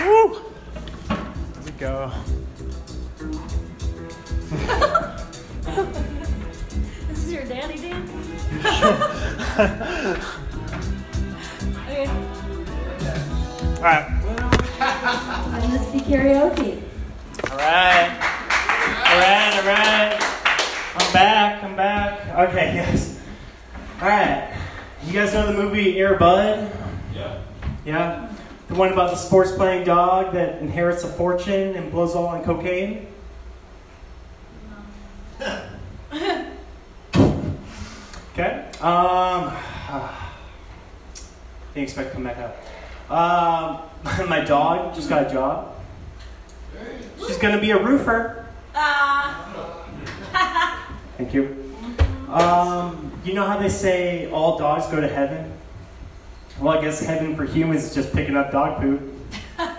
Woo! There we go. This is your daddy dance? okay. All right. And this be karaoke. All right. All right. All right. I'm back. I'm back. Okay. Yes. All right. You guys know the movie Air Bud? Yeah. Yeah. The one about the sports playing dog that inherits a fortune and blows all on cocaine. Okay. Um, didn't expect to come back up. Um, my dog just got a job. She's gonna be a roofer. Ah. Thank you. Um, you know how they say all dogs go to heaven? Well, I guess heaven for humans is just picking up dog poop.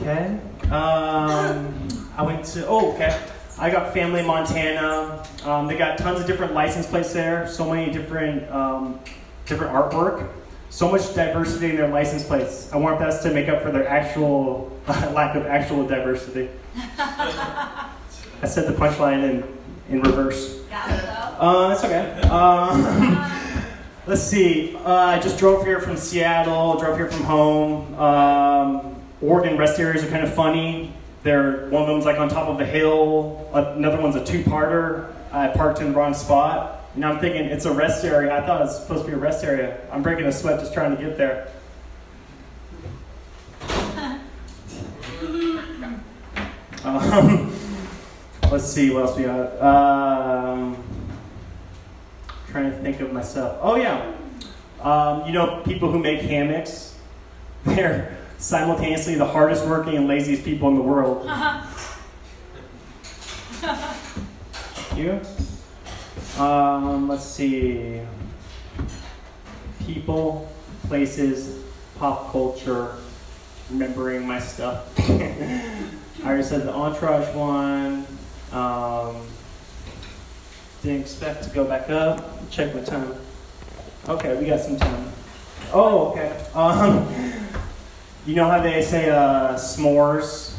Okay. Um, I went to. Oh, okay. I got family in Montana. Um, they got tons of different license plates there. So many different um, different artwork. So much diversity in their license plates. I want that to make up for their actual lack of actual diversity. I said the punchline in in reverse. Got it though. Uh, that's okay. Um, let's see. Uh, I just drove here from Seattle. Drove here from home. Um, Oregon rest areas are kind of funny. They're one of them's like on top of a hill. Another one's a two-parter. I parked in the wrong spot. And I'm thinking it's a rest area. I thought it was supposed to be a rest area. I'm breaking a sweat just trying to get there. Um, let's see what else we got. Um, trying to think of myself. Oh yeah, um, you know people who make hammocks. They're simultaneously the hardest working and laziest people in the world. you? Um, let's see. People, places, pop culture, remembering my stuff. I already said the entourage one. Um, didn't expect to go back up. Check my time. Okay, we got some time. Oh, okay. Um, you know how they say uh, s'mores?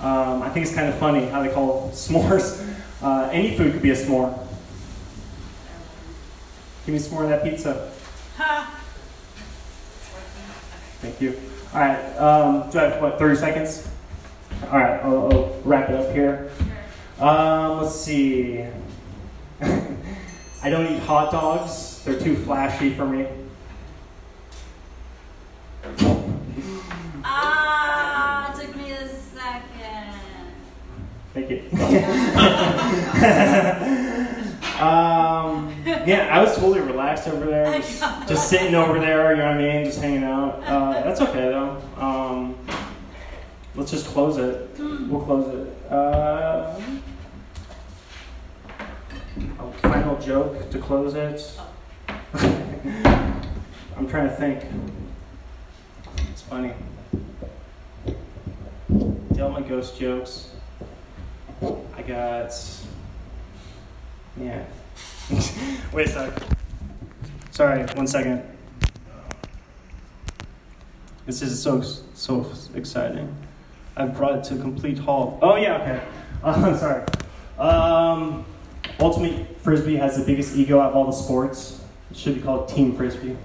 Um, I think it's kind of funny how they call s'mores. Uh, any food could be a s'more. Give me some more of that pizza. Thank you. All right. Um, do I have what? Thirty seconds. All right. I'll, I'll wrap it up here. Um, let's see. I don't eat hot dogs. They're too flashy for me. Ah, took me a second. Thank you. um, yeah, I was totally relaxed over there, just, just sitting over there. You know what I mean? Just hanging out. Uh, that's okay though. Um, let's just close it. We'll close it. Uh, a final joke to close it. I'm trying to think. It's funny. Tell my ghost jokes. I got. Yeah. Wait a sec. Sorry, one second. This is so so exciting. I've brought it to a complete halt. Oh yeah, okay. Uh, sorry. Um, Ultimate Frisbee has the biggest ego out of all the sports. It should be called Team Frisbee.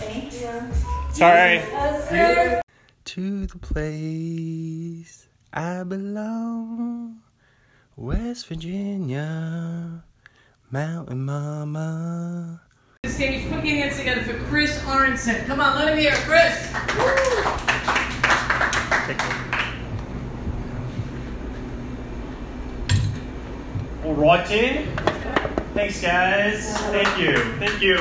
Thank you. Sorry. That's to the place I belong. West Virginia, Mountain Mama. The stage, put your hands together for Chris Aronson. Come on, let him hear Chris. All righty. Thanks, guys. Thank you. Thank you.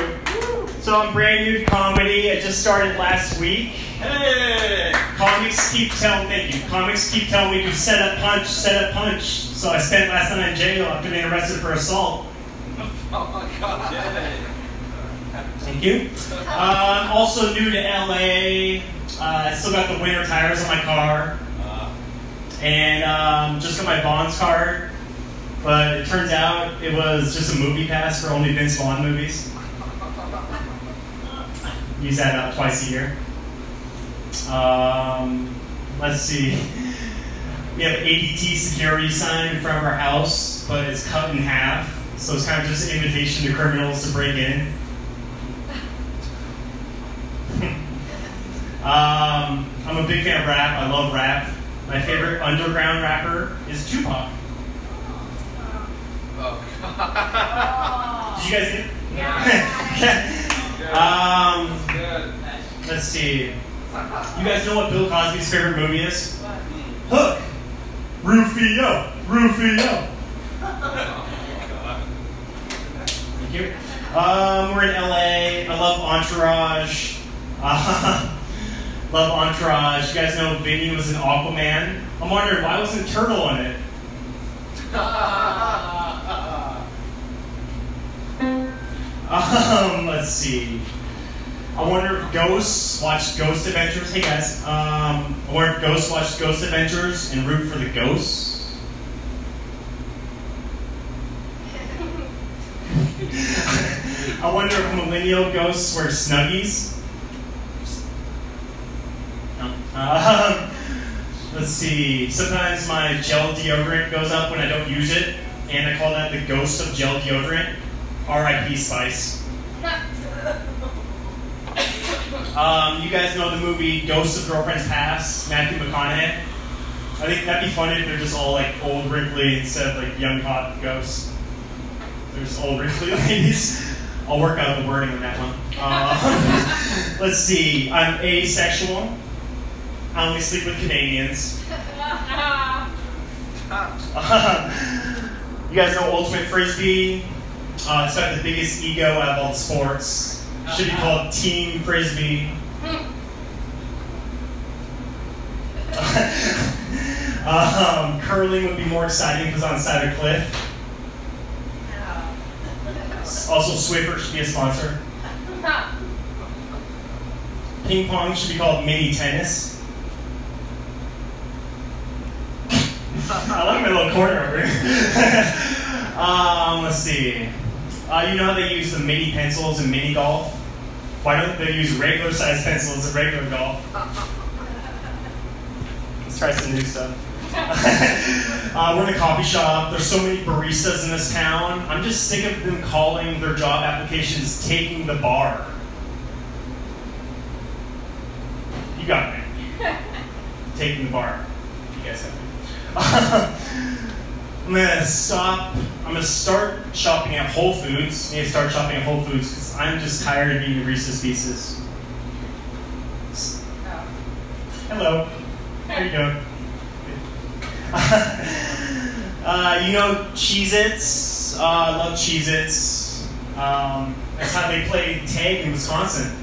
So I'm brand new to comedy. I just started last week. Hey! Comics keep telling thank you. Comics keep telling me to set up punch, set up punch. So I spent last night in jail after being arrested for assault. Oh my god, yay! Thank you. Um, also new to LA. Uh, I still got the winter tires on my car. Uh, and um, just got my Vons card. But it turns out it was just a movie pass for only Vince Vaughn movies. Use that out twice a year. Um, let's see. We have ADT security sign in front of our house, but it's cut in half. So it's kind of just an invitation to criminals to break in. Um, I'm a big fan of rap. I love rap. My favorite underground rapper is Tupac. Oh, God. Did you guys get? Good. um, let's see. You guys know what Bill Cosby's favorite movie is? Hook. Rufio. Rufio. Thank you. Um, we're in LA. I love Entourage. Uh, love Entourage. You guys know Vinny was an Aquaman. I'm wondering why wasn't Turtle in it? Um, let's see. I wonder if Ghosts watched Ghost Adventures. Hey guys. Um, I wonder if Ghosts watched Ghost Adventures and root for the ghosts. I wonder if millennial ghosts wear snuggies. No. Um, let's see. Sometimes my gel deodorant goes up when I don't use it, and I call that the ghost of gel deodorant. R.I.P. Spice. Um, you guys know the movie Ghosts of Girlfriend's Past, Matthew McConaughey. I think that'd be funny if they're just all like old wrinkly instead of like young hot ghosts. They're old wrinkly ladies. I'll work out the wording on that one. Uh, let's see. I'm asexual. I only sleep with Canadians. you guys know Ultimate Frisbee? Uh, it's got the biggest ego out of all the sports. Should be called Team Frisbee. um, curling would be more exciting because on side of a cliff. Also, Swiffer should be a sponsor. Ping pong should be called mini tennis. I like my little corner over here. um, let's see. Uh, you know how they use the mini pencils in mini golf? Why don't they use regular sized pencils in regular golf? Let's try some new stuff. uh, we're in a coffee shop. There's so many baristas in this town. I'm just sick of them calling their job applications taking the bar. You got it. taking the bar. You guys have it. I'm gonna stop. I'm gonna start shopping at Whole Foods. I need to start shopping at Whole Foods because I'm just tired of eating Reese's Pieces. Hello. How you doing? uh, you know Cheez-Its. Uh, I love Cheez-Its. Um, that's how they play tag in Wisconsin.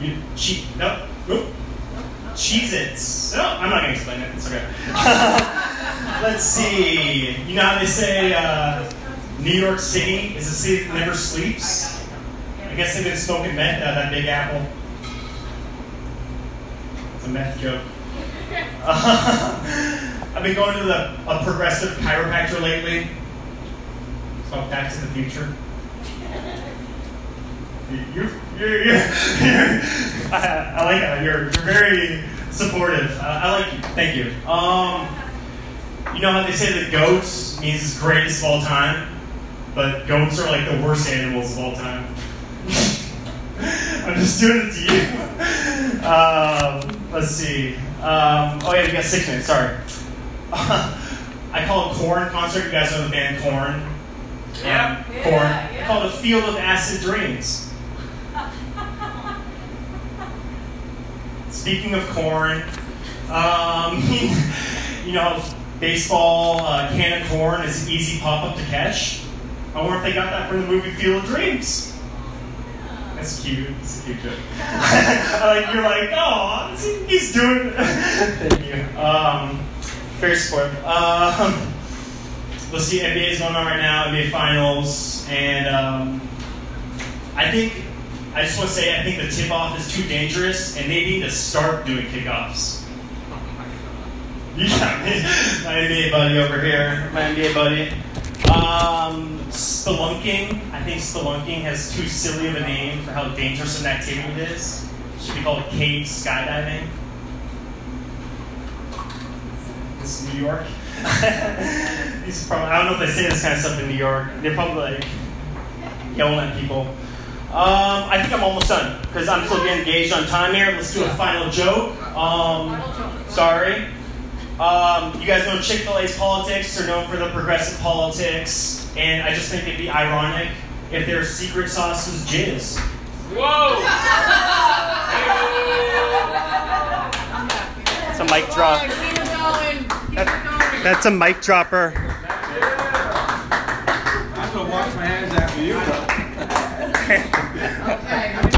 You, che- no, nope. Cheez-Its. No, I'm not gonna explain it. It's okay. Let's see. You know how they say uh, New York City is a city that never sleeps? I guess they've been smoking meth out of that big apple. It's a meth joke. I've been going to the, a progressive chiropractor lately. It's called Back to the Future. You're, you're, you're I, I like that. You're, you're very supportive. I, I like you. Thank you. Um, you know how they say that goats means greatest of all time, but goats are like the worst animals of all time. I'm just doing it to you. Um, let's see. Um, oh yeah, we got six minutes. Sorry. I call it Korn concert. You guys know the band Korn. Yeah. Um, Korn. I call it a field of acid dreams. Speaking of corn, um, you know, baseball uh, can of corn is an easy pop up to catch. I wonder if they got that from the movie Field of Dreams. That's cute. It's a cute joke. like you're like, oh, he's doing. it." Thank you. Um, very supportive. Um, let's see, NBA is going on right now. NBA Finals, and um, I think I just want to say I think the tip off is too dangerous, and they need to start doing kickoffs. Me. My NBA buddy over here. My NBA buddy. Um, spelunking. I think spelunking has too silly of a name for how dangerous an activity it is. Should be called cave skydiving. This is New York. Probably, I don't know if they say this kind of stuff in New York. They're probably like yelling at people. Um, I think I'm almost done because I'm still getting engaged on time here. Let's do a final joke. Um, sorry. Um, you guys know Chick fil A's politics. They're known for the progressive politics. And I just think it'd be ironic if their secret sauce was jizz. Whoa! It's a mic drop. Keep it going. Keep it going. That's a mic dropper. I'm gonna wash my hands after you. Okay.